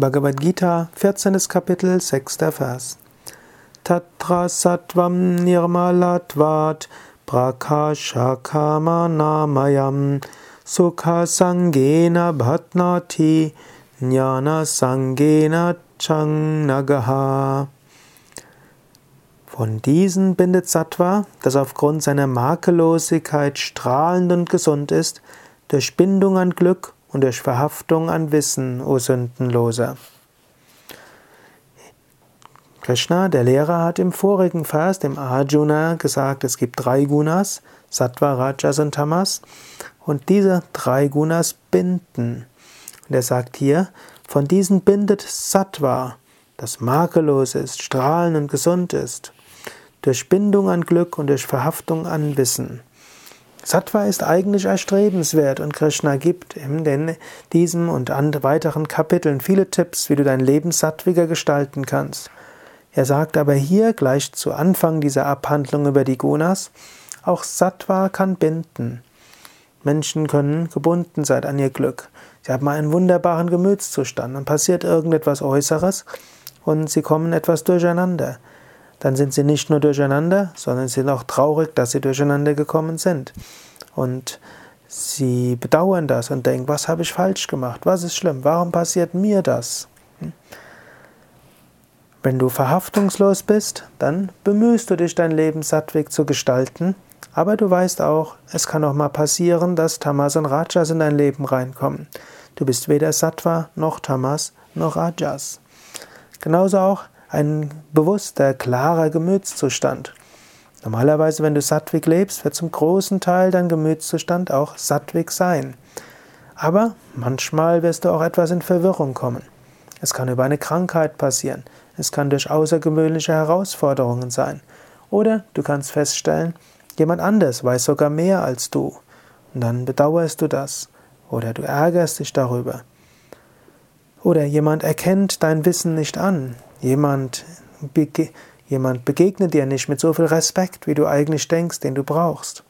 Bhagavad Gita, 14. Kapitel, 6. Vers. Tatra sattvam nirmalatvat prakashakama namayam sukha sangena bhatnati jnana sangena changnagaha. Von diesen bindet Sattva, das aufgrund seiner Makellosigkeit strahlend und gesund ist, durch Bindung an Glück und durch Verhaftung an Wissen, o Sündenloser. Krishna, der Lehrer, hat im vorigen Vers, dem Arjuna, gesagt, es gibt drei Gunas, Sattva, Rajas und Tamas, und diese drei Gunas binden. Und er sagt hier, von diesen bindet Sattva, das makellos ist, strahlend und gesund ist, durch Bindung an Glück und durch Verhaftung an Wissen. Sattva ist eigentlich erstrebenswert und Krishna gibt in diesem und weiteren Kapiteln viele Tipps, wie du dein Leben sattwiger gestalten kannst. Er sagt aber hier gleich zu Anfang dieser Abhandlung über die Gunas, auch Sattva kann binden. Menschen können gebunden sein an ihr Glück. Sie haben einen wunderbaren Gemütszustand, dann passiert irgendetwas Äußeres und sie kommen etwas durcheinander dann sind sie nicht nur durcheinander, sondern sie sind auch traurig, dass sie durcheinander gekommen sind. Und sie bedauern das und denken, was habe ich falsch gemacht? Was ist schlimm? Warum passiert mir das? Hm? Wenn du verhaftungslos bist, dann bemühst du dich, dein Leben sattweg zu gestalten, aber du weißt auch, es kann auch mal passieren, dass Tamas und Rajas in dein Leben reinkommen. Du bist weder Sattva noch Tamas noch Rajas. Genauso auch ein bewusster, klarer Gemütszustand. Normalerweise, wenn du sattwig lebst, wird zum großen Teil dein Gemütszustand auch sattwig sein. Aber manchmal wirst du auch etwas in Verwirrung kommen. Es kann über eine Krankheit passieren. Es kann durch außergewöhnliche Herausforderungen sein. Oder du kannst feststellen, jemand anders weiß sogar mehr als du. Und dann bedauerst du das. Oder du ärgerst dich darüber. Oder jemand erkennt dein Wissen nicht an. Jemand, bege jemand begegnet dir nicht mit so viel Respekt, wie du eigentlich denkst, den du brauchst.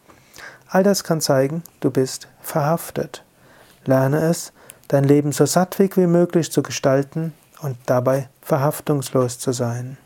All das kann zeigen, du bist verhaftet. Lerne es, dein Leben so sattwig wie möglich zu gestalten und dabei verhaftungslos zu sein.